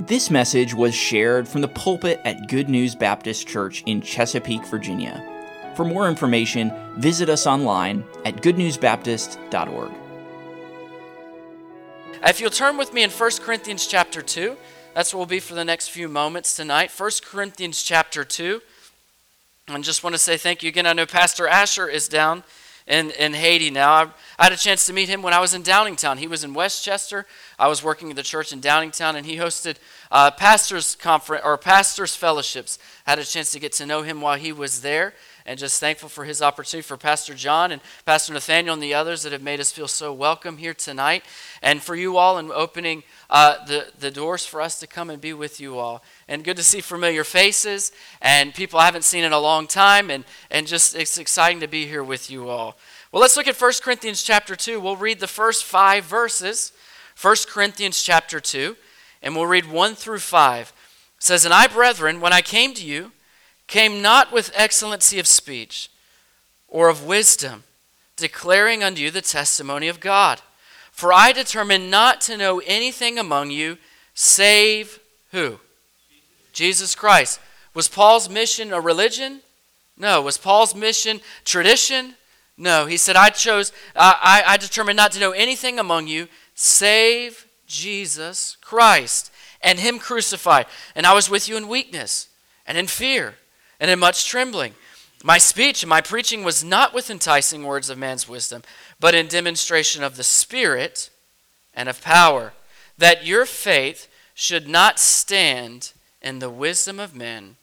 This message was shared from the pulpit at Good News Baptist Church in Chesapeake, Virginia. For more information, visit us online at goodnewsbaptist.org. If you'll turn with me in 1 Corinthians chapter 2, that's what we'll be for the next few moments tonight. 1 Corinthians chapter 2. I just want to say thank you again. I know Pastor Asher is down in, in Haiti now. I, I, had a chance to meet him when I was in Downingtown. He was in West Chester. I was working at the church in Downingtown, and he hosted uh, pastors' conference or pastors' fellowships. I had a chance to get to know him while he was there, and just thankful for his opportunity for Pastor John and Pastor Nathaniel and the others that have made us feel so welcome here tonight, and for you all in opening uh, the, the doors for us to come and be with you all. And good to see familiar faces and people I haven't seen in a long time, and, and just it's exciting to be here with you all. Well, let's look at 1 Corinthians chapter 2. We'll read the first five verses. 1 Corinthians chapter 2, and we'll read 1 through 5. It says, And I, brethren, when I came to you, came not with excellency of speech or of wisdom, declaring unto you the testimony of God. For I determined not to know anything among you save who? Jesus Christ. Was Paul's mission a religion? No. Was Paul's mission tradition? No. He said, I chose, I, I determined not to know anything among you save Jesus Christ and Him crucified. And I was with you in weakness and in fear and in much trembling. My speech and my preaching was not with enticing words of man's wisdom, but in demonstration of the Spirit and of power, that your faith should not stand in the wisdom of men,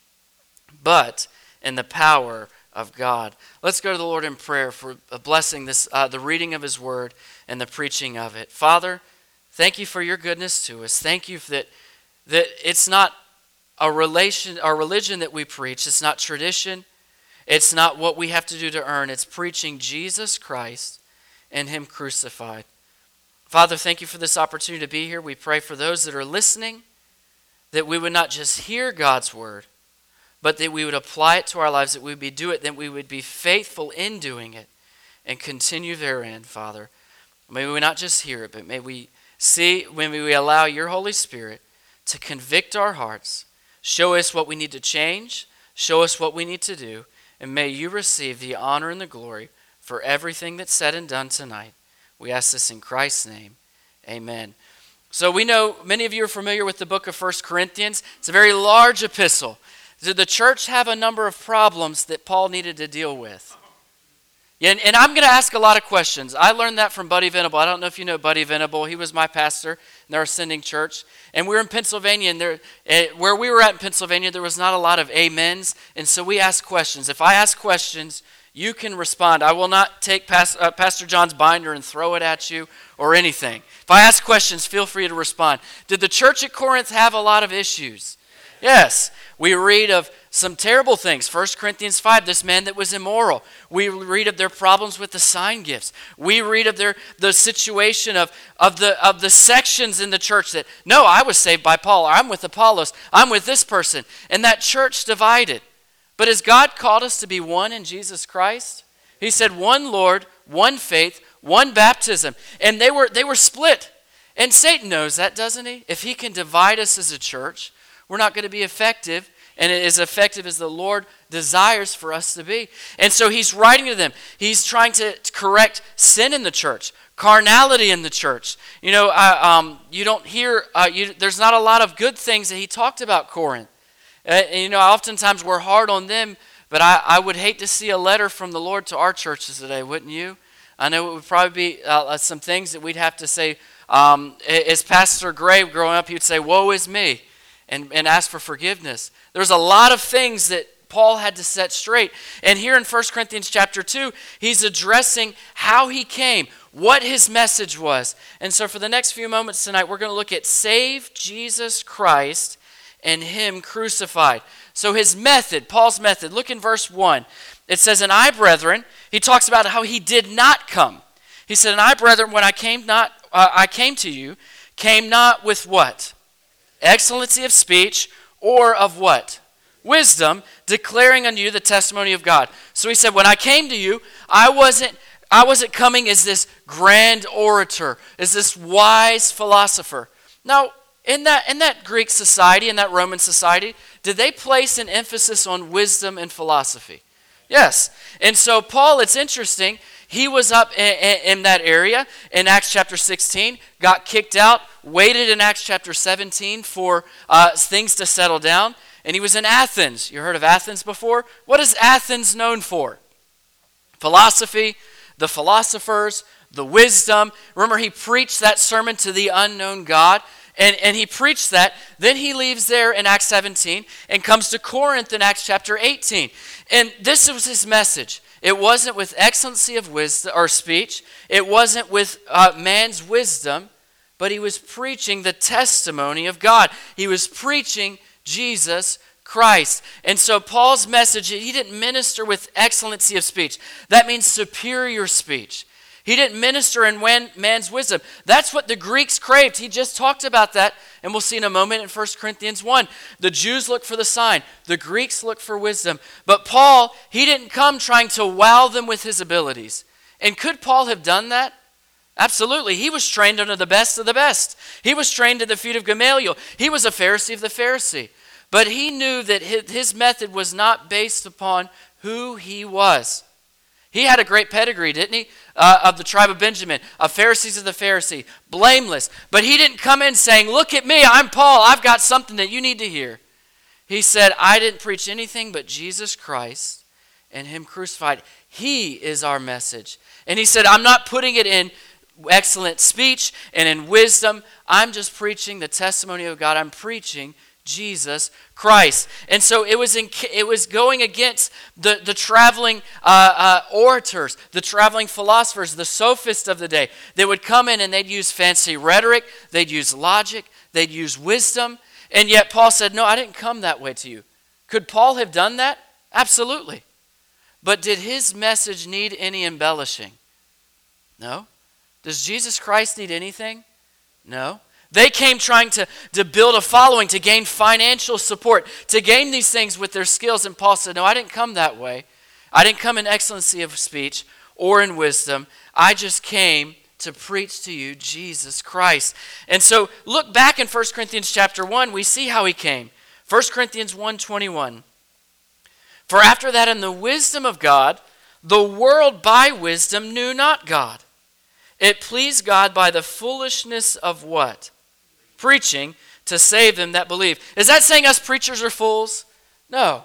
but in the power of God. Let's go to the Lord in prayer for a blessing this uh, the reading of His Word and the preaching of it. Father, thank you for your goodness to us. Thank you that that it's not a relation, a religion that we preach. It's not tradition. It's not what we have to do to earn. It's preaching Jesus Christ and Him crucified. Father, thank you for this opportunity to be here. We pray for those that are listening that we would not just hear God's word, but that we would apply it to our lives, that we would do it, that we would be faithful in doing it and continue therein, Father. May we not just hear it, but may we see, when we allow your Holy Spirit to convict our hearts, show us what we need to change, show us what we need to do, and may you receive the honor and the glory for everything that's said and done tonight. We ask this in Christ's name. Amen. So we know many of you are familiar with the book of First Corinthians. It's a very large epistle. Did the church have a number of problems that Paul needed to deal with? And, and I'm going to ask a lot of questions. I learned that from Buddy Venable. I don't know if you know Buddy Venable. He was my pastor in our ascending church. And we were in Pennsylvania, and there, uh, where we were at in Pennsylvania, there was not a lot of amens. And so we asked questions. If I ask questions, you can respond. I will not take Pas- uh, Pastor John's binder and throw it at you or anything. If I ask questions, feel free to respond. Did the church at Corinth have a lot of issues? Yes. We read of some terrible things. 1 Corinthians 5, this man that was immoral. We read of their problems with the sign gifts. We read of their the situation of, of the of the sections in the church that, no, I was saved by Paul, I'm with Apollos, I'm with this person. And that church divided. But has God called us to be one in Jesus Christ? He said, one Lord, one faith, one baptism. And they were they were split. And Satan knows that, doesn't he? If he can divide us as a church, we're not going to be effective and as effective as the Lord desires for us to be. And so he's writing to them. He's trying to correct sin in the church, carnality in the church. You know, um, you don't hear, uh, you, there's not a lot of good things that he talked about Corinth. Uh, you know, oftentimes we're hard on them, but I, I would hate to see a letter from the Lord to our churches today, wouldn't you? I know it would probably be uh, uh, some things that we'd have to say. Um, as Pastor Gray growing up, he would say, Woe is me, and, and ask for forgiveness. There's a lot of things that Paul had to set straight. And here in 1 Corinthians chapter 2, he's addressing how he came, what his message was. And so for the next few moments tonight, we're going to look at save Jesus Christ and him crucified. So his method, Paul's method, look in verse 1. It says, And I, brethren, he talks about how he did not come. He said, And I, brethren, when I came not uh, I came to you, came not with what? Excellency of speech or of what? Wisdom, declaring unto you the testimony of God. So he said, When I came to you, I wasn't. I wasn't coming as this grand orator, as this wise philosopher. Now, in that, in that Greek society, in that Roman society, did they place an emphasis on wisdom and philosophy? Yes. And so, Paul, it's interesting. He was up in, in, that area in Acts chapter 16, got kicked out, waited in Acts chapter 17 for uh, things to settle down, and he was in Athens. You heard of Athens before? What is Athens known for? Philosophy, the philosophers, the wisdom. Remember, he preached that sermon to the unknown God. And, and he preached that. Then he leaves there in Acts 17 and comes to Corinth in Acts chapter 18. And this was his message. It wasn't with excellency of wisdom or speech, it wasn't with uh, man's wisdom, but he was preaching the testimony of God. He was preaching Jesus Christ. And so Paul's message, he didn't minister with excellency of speech. That means superior speech. He didn't minister in man's wisdom. That's what the Greeks craved. He just talked about that, and we'll see in a moment in 1 Corinthians 1. The Jews look for the sign, the Greeks look for wisdom. But Paul, he didn't come trying to wow them with his abilities. And could Paul have done that? Absolutely. He was trained under the best of the best. He was trained at the feet of Gamaliel. He was a Pharisee of the Pharisee. But he knew that his method was not based upon who he was. He had a great pedigree, didn't he? Uh, of the tribe of Benjamin, of Pharisees of the Pharisee, blameless. But he didn't come in saying, Look at me, I'm Paul, I've got something that you need to hear. He said, I didn't preach anything but Jesus Christ and Him crucified. He is our message. And he said, I'm not putting it in excellent speech and in wisdom. I'm just preaching the testimony of God. I'm preaching Jesus Christ. And so it was, in, it was going against the, the traveling uh, uh, orators, the traveling philosophers, the sophists of the day. They would come in and they'd use fancy rhetoric, they'd use logic, they'd use wisdom. And yet Paul said, No, I didn't come that way to you. Could Paul have done that? Absolutely. But did his message need any embellishing? No. Does Jesus Christ need anything? No. They came trying to, to build a following, to gain financial support, to gain these things with their skills. And Paul said, No, I didn't come that way. I didn't come in excellency of speech or in wisdom. I just came to preach to you Jesus Christ. And so look back in 1 Corinthians chapter 1, we see how he came. 1 Corinthians 1:21. For after that in the wisdom of God, the world by wisdom knew not God. It pleased God by the foolishness of what? preaching to save them that believe. Is that saying us preachers are fools? No.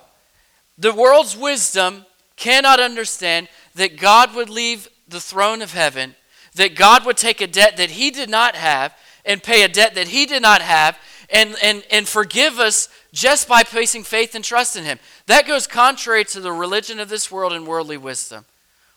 The world's wisdom cannot understand that God would leave the throne of heaven, that God would take a debt that he did not have and pay a debt that he did not have and, and, and forgive us just by placing faith and trust in him. That goes contrary to the religion of this world and worldly wisdom.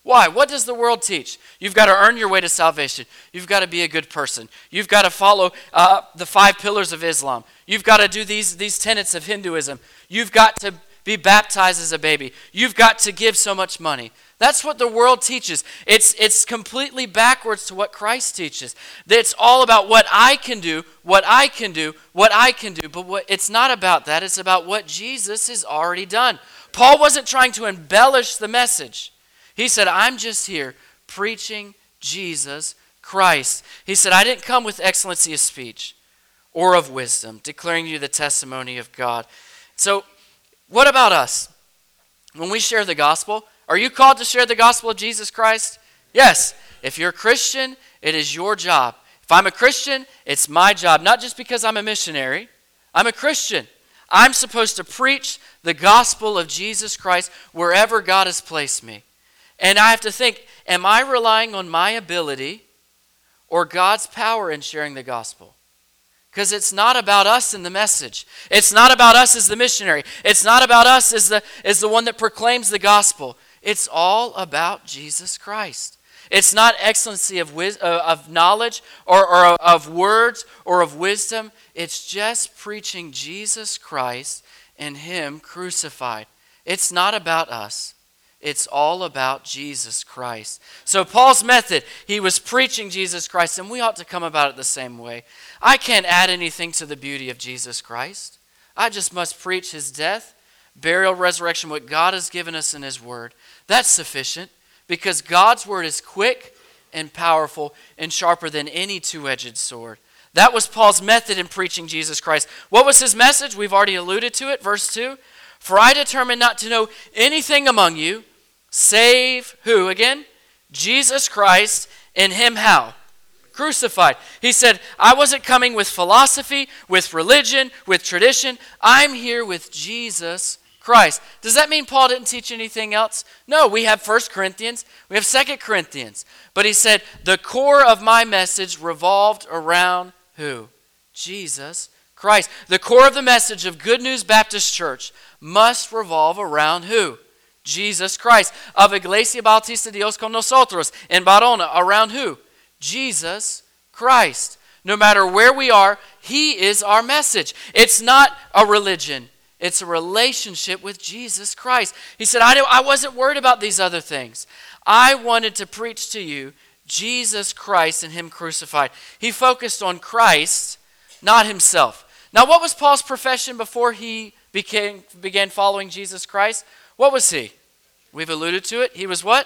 Why? What does the world teach? You've got to earn your way to salvation. You've got to be a good person. You've got to follow uh, the five pillars of Islam. You've got to do these, these tenets of Hinduism. You've got to be baptized as a baby. You've got to give so much money. That's what the world teaches. It's, it's completely backwards to what Christ teaches. It's all about what I can do, what I can do, what I can do. But what, it's not about that. It's about what Jesus has already done. Paul wasn't trying to embellish the message. He said, I'm just here preaching Jesus Christ. He said, I didn't come with excellency of speech or of wisdom, declaring you the testimony of God. So, what about us? When we share the gospel, are you called to share the gospel of Jesus Christ? Yes. If you're a Christian, it is your job. If I'm a Christian, it's my job, not just because I'm a missionary. I'm a Christian. I'm supposed to preach the gospel of Jesus Christ wherever God has placed me. And I have to think am I relying on my ability or God's power in sharing the gospel? Because it's not about us in the message. It's not about us as the missionary. It's not about us as the, as the one that proclaims the gospel. It's all about Jesus Christ. It's not excellency of, wis- uh, of knowledge or, or of words or of wisdom. It's just preaching Jesus Christ and Him crucified. It's not about us. It's all about Jesus Christ. So, Paul's method, he was preaching Jesus Christ, and we ought to come about it the same way. I can't add anything to the beauty of Jesus Christ. I just must preach his death, burial, resurrection, what God has given us in his word. That's sufficient because God's word is quick and powerful and sharper than any two edged sword. That was Paul's method in preaching Jesus Christ. What was his message? We've already alluded to it. Verse 2 For I determined not to know anything among you save who again? Jesus Christ, in him how? Crucified. He said, I wasn't coming with philosophy, with religion, with tradition. I'm here with Jesus Christ. Does that mean Paul didn't teach anything else? No, we have 1 Corinthians, we have 2 Corinthians. But he said, the core of my message revolved around who? Jesus Christ. The core of the message of Good News Baptist Church must revolve around who? Jesus Christ. Of Iglesia Bautista Dios con nosotros in Barahona, around who? Jesus Christ. No matter where we are, He is our message. It's not a religion, it's a relationship with Jesus Christ. He said, I, I wasn't worried about these other things. I wanted to preach to you Jesus Christ and Him crucified. He focused on Christ, not Himself. Now, what was Paul's profession before he became, began following Jesus Christ? What was he? We've alluded to it. He was what?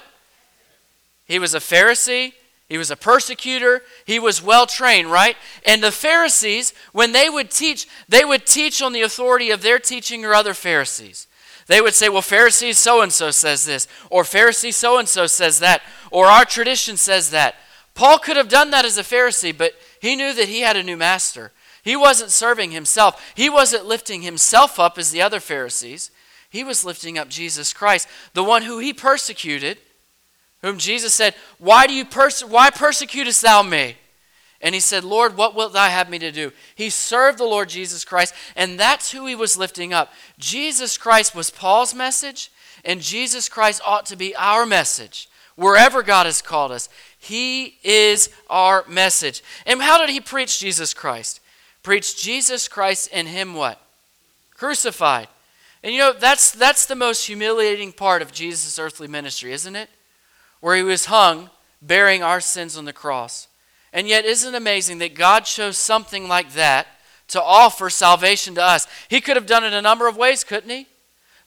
He was a Pharisee. He was a persecutor. He was well trained, right? And the Pharisees, when they would teach, they would teach on the authority of their teaching or other Pharisees. They would say, well, Pharisee so and so says this, or Pharisee so and so says that, or our tradition says that. Paul could have done that as a Pharisee, but he knew that he had a new master. He wasn't serving himself, he wasn't lifting himself up as the other Pharisees. He was lifting up Jesus Christ, the one who he persecuted whom Jesus said, Why do you perse- why persecutest thou me? And he said, Lord, what wilt thou have me to do? He served the Lord Jesus Christ, and that's who he was lifting up. Jesus Christ was Paul's message, and Jesus Christ ought to be our message wherever God has called us. He is our message. And how did he preach Jesus Christ? Preach Jesus Christ and him what? Crucified. And you know, that's, that's the most humiliating part of Jesus' earthly ministry, isn't it? where he was hung bearing our sins on the cross. And yet, isn't it amazing that God chose something like that to offer salvation to us? He could have done it a number of ways, couldn't he?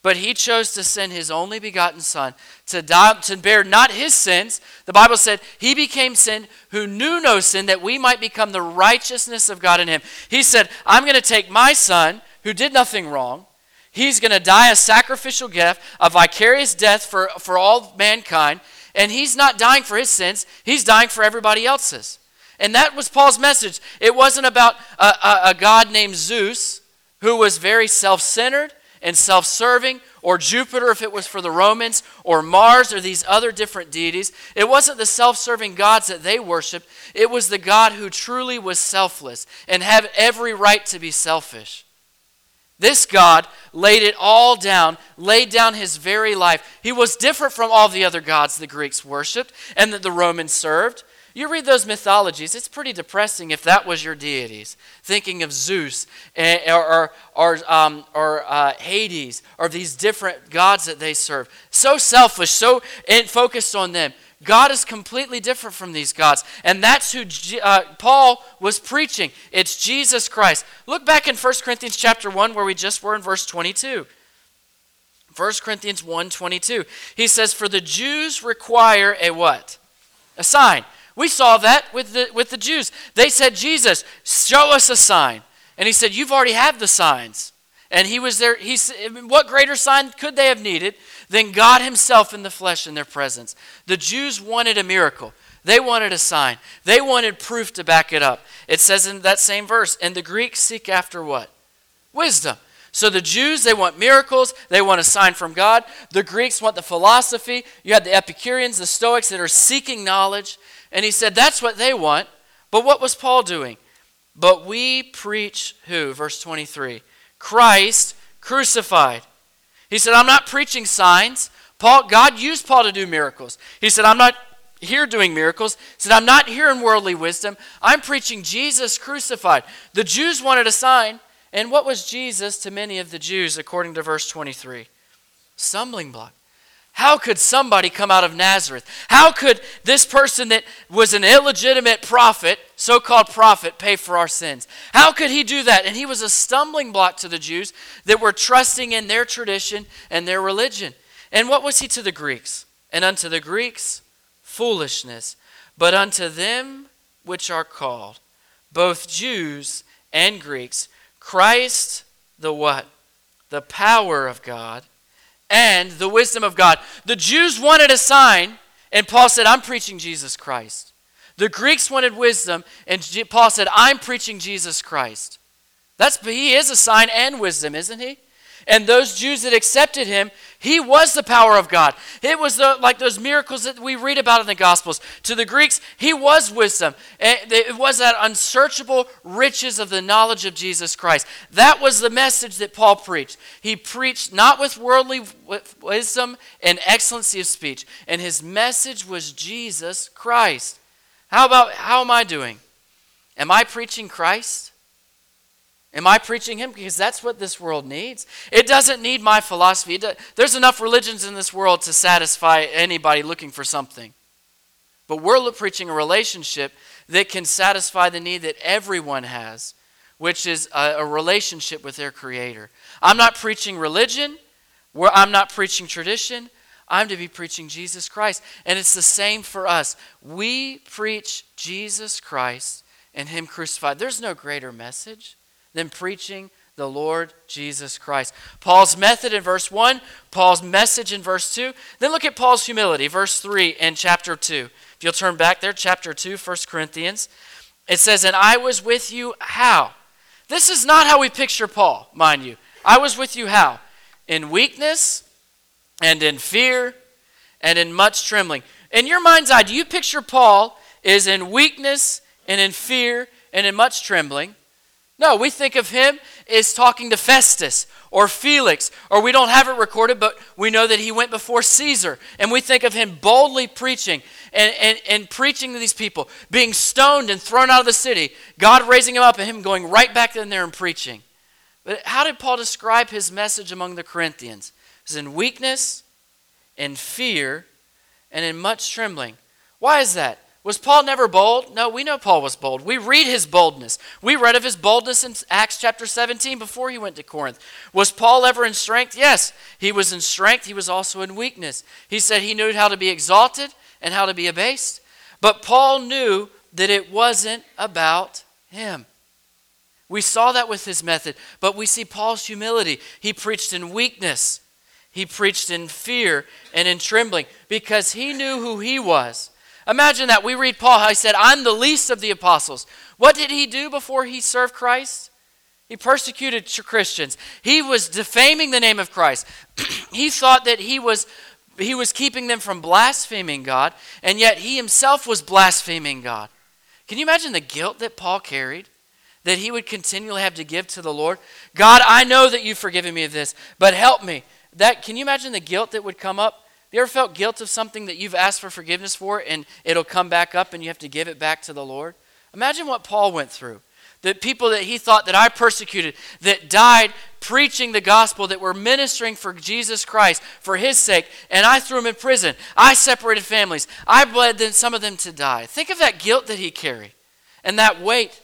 But he chose to send his only begotten Son to, die, to bear not his sins. The Bible said he became sin who knew no sin that we might become the righteousness of God in him. He said, I'm going to take my Son who did nothing wrong. He's going to die a sacrificial gift, a vicarious death for, for all mankind. And he's not dying for his sins, he's dying for everybody else's. And that was Paul's message. It wasn't about a, a, a God named Zeus who was very self centered and self serving, or Jupiter if it was for the Romans, or Mars or these other different deities. It wasn't the self serving gods that they worshiped, it was the God who truly was selfless and had every right to be selfish. This God laid it all down, laid down his very life. He was different from all the other gods the Greeks worshiped and that the Romans served. You read those mythologies, it's pretty depressing if that was your deities. Thinking of Zeus or, or, or, um, or uh, Hades or these different gods that they serve. So selfish, so focused on them. God is completely different from these gods. And that's who uh, Paul was preaching. It's Jesus Christ. Look back in 1 Corinthians chapter 1 where we just were in verse 22. 1 Corinthians 1 22. He says, For the Jews require a what? A sign. We saw that with the, with the Jews. They said, Jesus, show us a sign. And he said, You've already have the signs. And he was there. He, what greater sign could they have needed than God Himself in the flesh in their presence? The Jews wanted a miracle. They wanted a sign. They wanted proof to back it up. It says in that same verse, and the Greeks seek after what? Wisdom. So the Jews, they want miracles, they want a sign from God. The Greeks want the philosophy. You had the Epicureans, the Stoics that are seeking knowledge. And he said that's what they want. But what was Paul doing? But we preach who? Verse 23 Christ crucified. He said, I'm not preaching signs. Paul, God used Paul to do miracles. He said, I'm not here doing miracles. He said, I'm not here in worldly wisdom. I'm preaching Jesus crucified. The Jews wanted a sign. And what was Jesus to many of the Jews, according to verse 23? Stumbling block. How could somebody come out of Nazareth? How could this person that was an illegitimate prophet, so called prophet, pay for our sins? How could he do that? And he was a stumbling block to the Jews that were trusting in their tradition and their religion. And what was he to the Greeks? And unto the Greeks, foolishness. But unto them which are called, both Jews and Greeks, Christ, the what? The power of God and the wisdom of God. The Jews wanted a sign, and Paul said, I'm preaching Jesus Christ. The Greeks wanted wisdom, and Paul said, I'm preaching Jesus Christ. That's, he is a sign and wisdom, isn't he? And those Jews that accepted him, he was the power of God. It was the, like those miracles that we read about in the Gospels. To the Greeks, he was wisdom. Eh, it was that unsearchable riches of the knowledge of Jesus Christ. That was the message that Paul preached. He preached not with worldly wisdom and excellency of speech, and his message was Jesus Christ. How about how am I doing? Am I preaching Christ? Am I preaching Him? Because that's what this world needs. It doesn't need my philosophy. There's enough religions in this world to satisfy anybody looking for something. But we're preaching a relationship that can satisfy the need that everyone has, which is a relationship with their Creator. I'm not preaching religion, I'm not preaching tradition. I'm to be preaching Jesus Christ. And it's the same for us. We preach Jesus Christ and Him crucified. There's no greater message than preaching the Lord Jesus Christ. Paul's method in verse 1, Paul's message in verse 2. Then look at Paul's humility, verse 3 in chapter 2. If you'll turn back there, chapter 2, 1 Corinthians. It says, And I was with you how? This is not how we picture Paul, mind you. I was with you how? In weakness and in fear and in much trembling. In your mind's eye, do you picture Paul is in weakness and in fear and in much trembling? No, we think of him as talking to Festus or Felix, or we don't have it recorded, but we know that he went before Caesar. And we think of him boldly preaching and, and, and preaching to these people, being stoned and thrown out of the city, God raising him up and him going right back in there and preaching. But how did Paul describe his message among the Corinthians? It was in weakness, in fear, and in much trembling. Why is that? Was Paul never bold? No, we know Paul was bold. We read his boldness. We read of his boldness in Acts chapter 17 before he went to Corinth. Was Paul ever in strength? Yes, he was in strength. He was also in weakness. He said he knew how to be exalted and how to be abased. But Paul knew that it wasn't about him. We saw that with his method, but we see Paul's humility. He preached in weakness, he preached in fear and in trembling because he knew who he was. Imagine that. We read Paul, he said, I'm the least of the apostles. What did he do before he served Christ? He persecuted Christians. He was defaming the name of Christ. he thought that he was, he was keeping them from blaspheming God, and yet he himself was blaspheming God. Can you imagine the guilt that Paul carried? That he would continually have to give to the Lord? God, I know that you've forgiven me of this, but help me. That, can you imagine the guilt that would come up? You ever felt guilt of something that you've asked for forgiveness for and it'll come back up and you have to give it back to the Lord? Imagine what Paul went through. The people that he thought that I persecuted, that died preaching the gospel, that were ministering for Jesus Christ for his sake, and I threw them in prison. I separated families. I bled then some of them to die. Think of that guilt that he carried and that weight.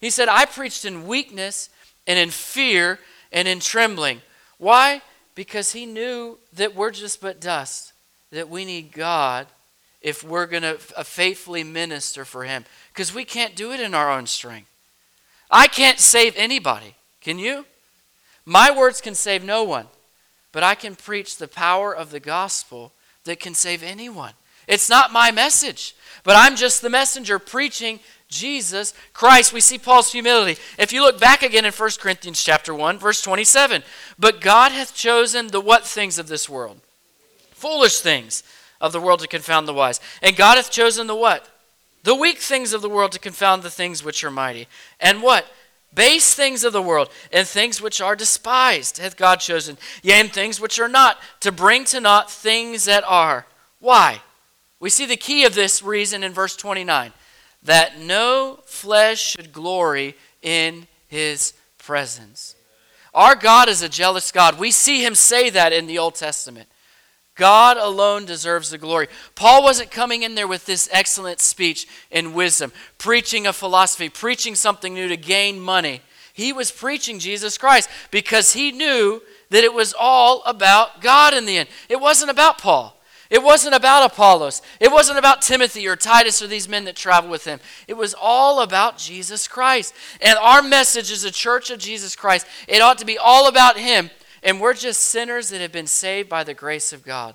He said, I preached in weakness and in fear and in trembling. Why? Because he knew that we're just but dust, that we need God if we're going to uh, faithfully minister for him. Because we can't do it in our own strength. I can't save anybody. Can you? My words can save no one, but I can preach the power of the gospel that can save anyone. It's not my message, but I'm just the messenger preaching Jesus Christ. We see Paul's humility. If you look back again in 1 Corinthians chapter 1, verse 27, but God hath chosen the what things of this world? Foolish things of the world to confound the wise. And God hath chosen the what? The weak things of the world to confound the things which are mighty. And what? Base things of the world, and things which are despised hath God chosen, yea, and things which are not, to bring to naught things that are. Why? We see the key of this reason in verse 29 that no flesh should glory in his presence. Our God is a jealous God. We see him say that in the Old Testament. God alone deserves the glory. Paul wasn't coming in there with this excellent speech and wisdom, preaching a philosophy, preaching something new to gain money. He was preaching Jesus Christ because he knew that it was all about God in the end. It wasn't about Paul. It wasn't about Apollos. It wasn't about Timothy or Titus or these men that traveled with him. It was all about Jesus Christ. And our message as a church of Jesus Christ, it ought to be all about him. And we're just sinners that have been saved by the grace of God.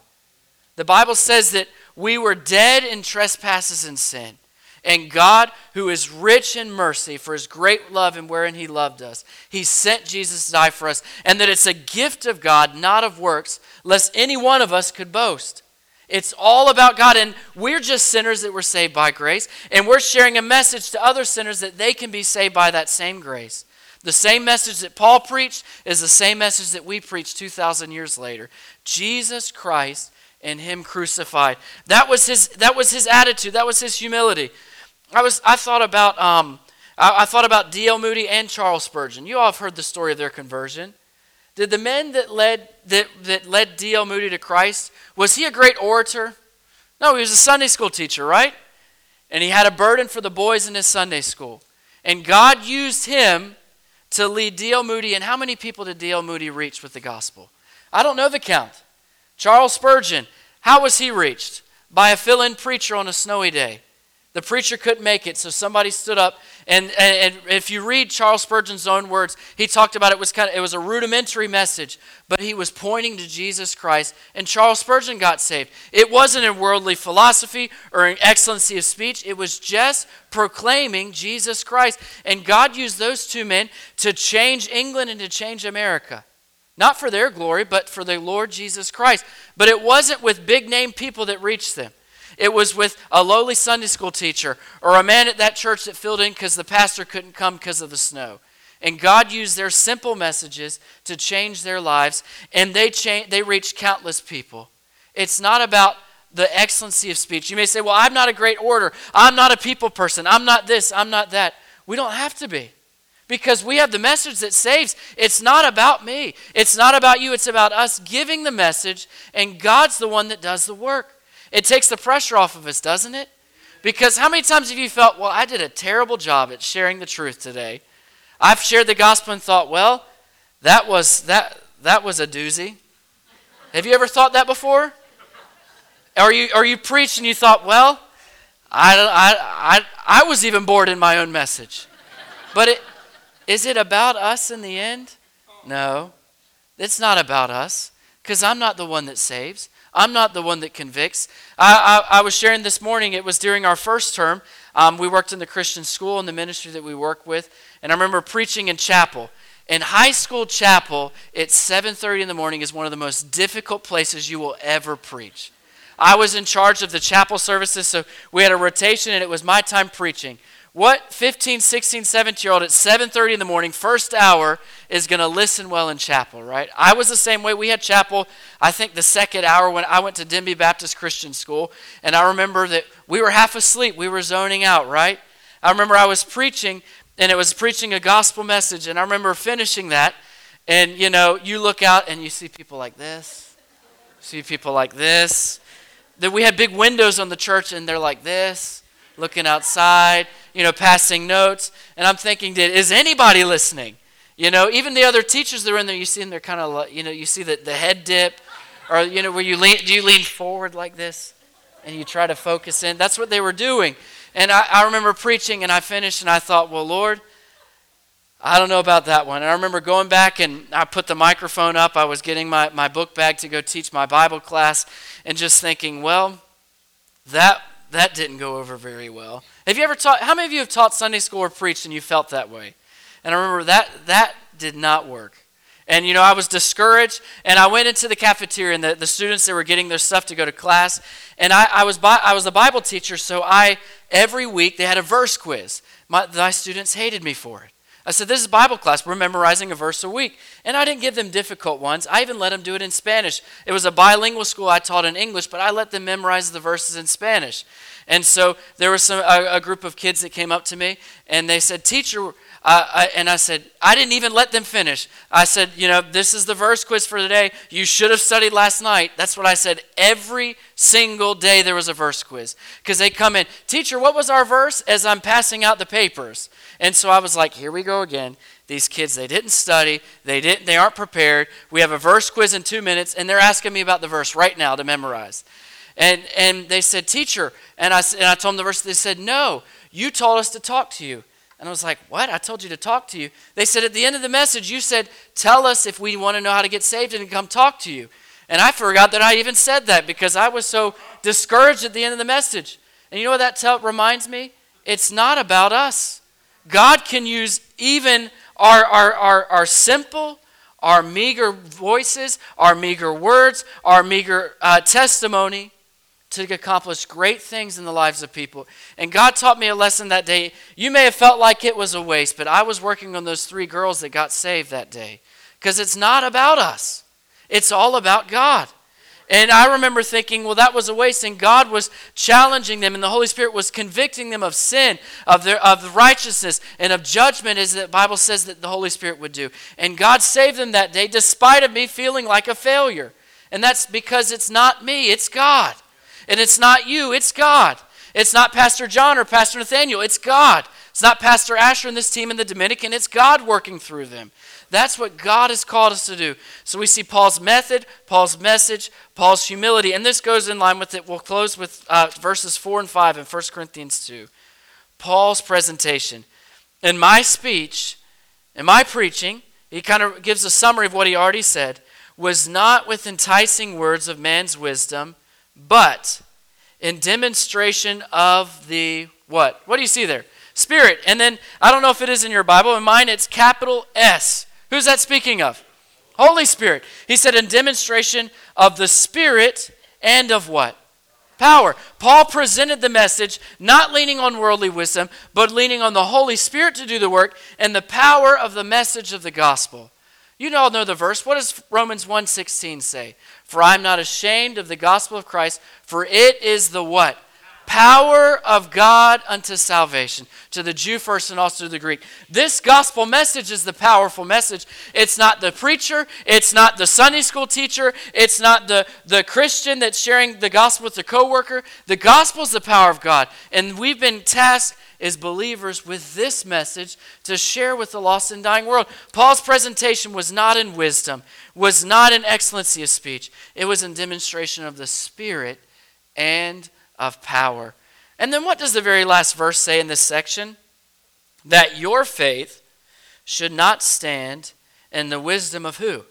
The Bible says that we were dead in trespasses and sin. And God, who is rich in mercy for his great love and wherein he loved us, he sent Jesus to die for us. And that it's a gift of God, not of works, lest any one of us could boast. It's all about God. And we're just sinners that were saved by grace. And we're sharing a message to other sinners that they can be saved by that same grace. The same message that Paul preached is the same message that we preach 2,000 years later. Jesus Christ and Him crucified. That was his, that was his attitude, that was his humility. I was I thought about um, I, I thought about D.L. Moody and Charles Spurgeon. You all have heard the story of their conversion. Did the men that led that, that led D.L. Moody to Christ, was he a great orator? No, he was a Sunday school teacher, right? And he had a burden for the boys in his Sunday school. And God used him to lead D.L. Moody. And how many people did D.L. Moody reach with the gospel? I don't know the count. Charles Spurgeon, how was he reached? By a fill in preacher on a snowy day. The preacher couldn't make it, so somebody stood up. And, and, and, if you read Charles Spurgeon's own words, he talked about it was kind of it was a rudimentary message, but he was pointing to Jesus Christ. And Charles Spurgeon got saved. It wasn't in worldly philosophy or in excellency of speech. It was just proclaiming Jesus Christ. And God used those two men to change England and to change America. Not for their glory, but for the Lord Jesus Christ. But it wasn't with big name people that reached them. It was with a lowly Sunday school teacher or a man at that church that filled in because the pastor couldn't come because of the snow. And God used their simple messages to change their lives, and they, cha- they reached countless people. It's not about the excellency of speech. You may say, Well, I'm not a great orator. I'm not a people person. I'm not this. I'm not that. We don't have to be because we have the message that saves. It's not about me, it's not about you. It's about us giving the message, and God's the one that does the work. It takes the pressure off of us, doesn't it? Because how many times have you felt, well, I did a terrible job at sharing the truth today? I've shared the gospel and thought, well, that was that that was a doozy. Have you ever thought that before? Or you or you preached and you thought, well, I, I, I, I was even bored in my own message. But it, is it about us in the end? No, it's not about us because I'm not the one that saves. I'm not the one that convicts. I, I, I was sharing this morning, it was during our first term. Um, we worked in the Christian school and the ministry that we work with. And I remember preaching in chapel. In high school chapel, at 7:30 in the morning is one of the most difficult places you will ever preach. I was in charge of the chapel services, so we had a rotation and it was my time preaching. What 15, 16, 17 year old at 7:30 in the morning, first hour, is going to listen well in chapel, right? I was the same way. We had chapel, I think the second hour when I went to Denby Baptist Christian School, and I remember that we were half asleep. We were zoning out, right? I remember I was preaching, and it was preaching a gospel message, and I remember finishing that, and you know, you look out and you see people like this, see people like this. That we had big windows on the church, and they're like this looking outside, you know, passing notes. And I'm thinking, is anybody listening? You know, even the other teachers that are in there, you see them, they're kind of, you know, you see the, the head dip, or, you know, where you lean, do you lean forward like this? And you try to focus in. That's what they were doing. And I, I remember preaching, and I finished, and I thought, well, Lord, I don't know about that one. And I remember going back and I put the microphone up. I was getting my, my book bag to go teach my Bible class and just thinking, well, that that didn't go over very well. Have you ever taught, how many of you have taught Sunday school or preached and you felt that way? And I remember that, that did not work. And, you know, I was discouraged, and I went into the cafeteria, and the, the students that were getting their stuff to go to class, and I, I, was, I was a Bible teacher, so I, every week, they had a verse quiz. My, my students hated me for it. I said, This is Bible class. We're memorizing a verse a week. And I didn't give them difficult ones. I even let them do it in Spanish. It was a bilingual school. I taught in English, but I let them memorize the verses in Spanish. And so there was some, a, a group of kids that came up to me and they said, Teacher, I, and I said, I didn't even let them finish. I said, you know, this is the verse quiz for today. You should have studied last night. That's what I said. Every single day there was a verse quiz. Because they come in, teacher, what was our verse? As I'm passing out the papers. And so I was like, here we go again. These kids, they didn't study, they didn't, they aren't prepared. We have a verse quiz in two minutes, and they're asking me about the verse right now to memorize. And, and they said, Teacher. And I, and I told them the verse. They said, No, you told us to talk to you. And I was like, What? I told you to talk to you. They said, At the end of the message, you said, Tell us if we want to know how to get saved and come talk to you. And I forgot that I even said that because I was so discouraged at the end of the message. And you know what that tell, reminds me? It's not about us. God can use even our, our, our, our simple, our meager voices, our meager words, our meager uh, testimony to accomplish great things in the lives of people. And God taught me a lesson that day. You may have felt like it was a waste, but I was working on those three girls that got saved that day. Because it's not about us, it's all about God. And I remember thinking, well, that was a waste. And God was challenging them, and the Holy Spirit was convicting them of sin, of, their, of righteousness, and of judgment, as the Bible says that the Holy Spirit would do. And God saved them that day, despite of me feeling like a failure. And that's because it's not me, it's God. And it's not you, it's God. It's not Pastor John or Pastor Nathaniel, it's God. It's not Pastor Asher and this team in the Dominican, it's God working through them. That's what God has called us to do. So we see Paul's method, Paul's message, Paul's humility. And this goes in line with it. We'll close with uh, verses 4 and 5 in 1 Corinthians 2. Paul's presentation. In my speech, in my preaching, he kind of gives a summary of what he already said, was not with enticing words of man's wisdom, but in demonstration of the what? What do you see there? Spirit. And then, I don't know if it is in your Bible, in mine it's capital S. Who's that speaking of? Holy Spirit. He said, in demonstration of the Spirit and of what? Power. Paul presented the message not leaning on worldly wisdom, but leaning on the Holy Spirit to do the work and the power of the message of the gospel. You all know the verse. What does Romans 1:16 say? For I'm not ashamed of the gospel of Christ, for it is the what? power of God unto salvation, to the Jew first and also to the Greek. This gospel message is the powerful message. It's not the preacher, it's not the Sunday school teacher, it's not the, the Christian that's sharing the gospel with the coworker. The gospel is the power of God. And we've been tasked as believers with this message to share with the lost and dying world. Paul's presentation was not in wisdom, was not in excellency of speech. It was in demonstration of the Spirit and of power. And then what does the very last verse say in this section? That your faith should not stand in the wisdom of who?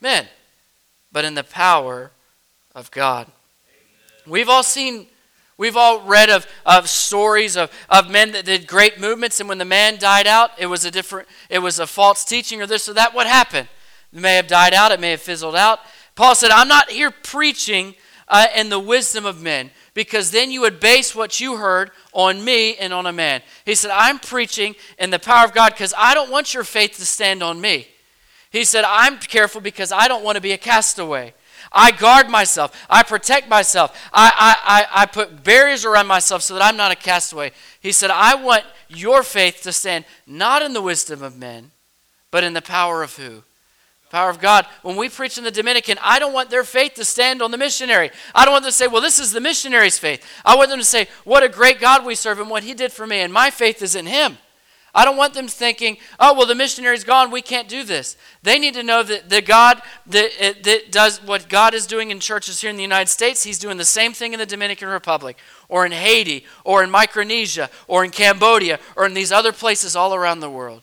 Men, but in the power of God. We've all seen, we've all read of, of stories of, of men that did great movements, and when the man died out, it was a different, it was a false teaching or this or that. What happened? It may have died out, it may have fizzled out. Paul said, I'm not here preaching uh, in the wisdom of men because then you would base what you heard on me and on a man. He said, I'm preaching in the power of God because I don't want your faith to stand on me. He said, I'm careful because I don't want to be a castaway. I guard myself. I protect myself. I, I, I, I put barriers around myself so that I'm not a castaway. He said, I want your faith to stand not in the wisdom of men, but in the power of who? Power of God. When we preach in the Dominican, I don't want their faith to stand on the missionary. I don't want them to say, well, this is the missionary's faith. I want them to say, what a great God we serve and what he did for me, and my faith is in him. I don't want them thinking, oh, well, the missionary's gone, we can't do this. They need to know that the God that, uh, that does what God is doing in churches here in the United States, he's doing the same thing in the Dominican Republic, or in Haiti, or in Micronesia, or in Cambodia, or in these other places all around the world.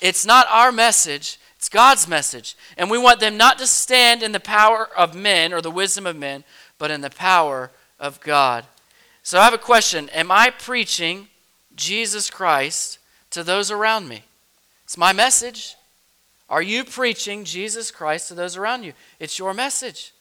It's not our message it's God's message. And we want them not to stand in the power of men or the wisdom of men, but in the power of God. So I have a question Am I preaching Jesus Christ to those around me? It's my message. Are you preaching Jesus Christ to those around you? It's your message.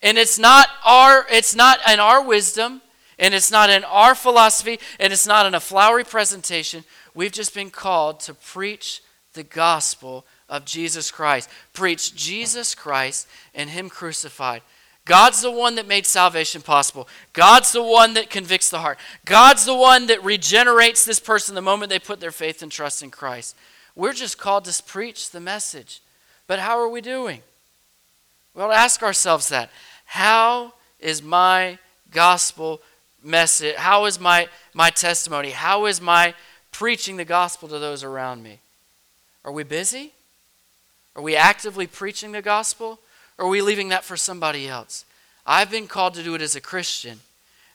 And it's not our it's not in our wisdom, and it's not in our philosophy, and it's not in a flowery presentation. We've just been called to preach the gospel of Jesus Christ. Preach Jesus Christ and Him crucified. God's the one that made salvation possible. God's the one that convicts the heart. God's the one that regenerates this person the moment they put their faith and trust in Christ. We're just called to preach the message. But how are we doing? Well, ask ourselves that. How is my gospel message? How is my, my testimony? How is my preaching the gospel to those around me? Are we busy? Are we actively preaching the gospel? Or are we leaving that for somebody else? I've been called to do it as a Christian.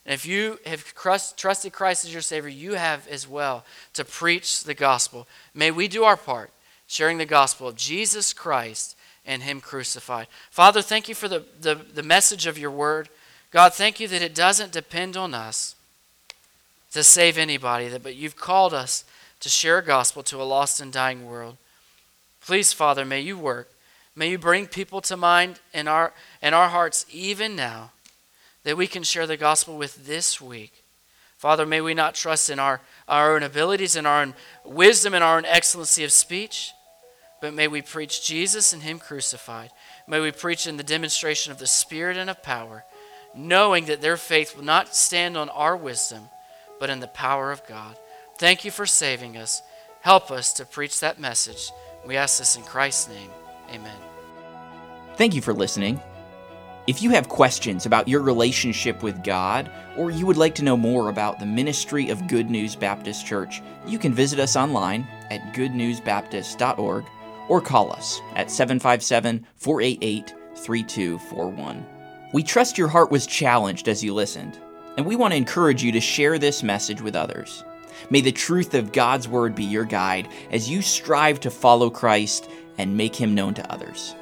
And if you have trusted Christ as your Savior, you have as well to preach the gospel. May we do our part, sharing the gospel of Jesus Christ and Him crucified. Father, thank you for the, the, the message of your word. God, thank you that it doesn't depend on us to save anybody, but you've called us to share a gospel to a lost and dying world. Please, Father, may you work. May you bring people to mind in our, in our hearts even now that we can share the gospel with this week. Father, may we not trust in our, our own abilities and our own wisdom and our own excellency of speech, but may we preach Jesus and Him crucified. May we preach in the demonstration of the Spirit and of power, knowing that their faith will not stand on our wisdom, but in the power of God. Thank you for saving us. Help us to preach that message. We ask this in Christ's name. Amen. Thank you for listening. If you have questions about your relationship with God, or you would like to know more about the ministry of Good News Baptist Church, you can visit us online at goodnewsbaptist.org or call us at 757 488 3241. We trust your heart was challenged as you listened, and we want to encourage you to share this message with others. May the truth of God's Word be your guide as you strive to follow Christ and make him known to others.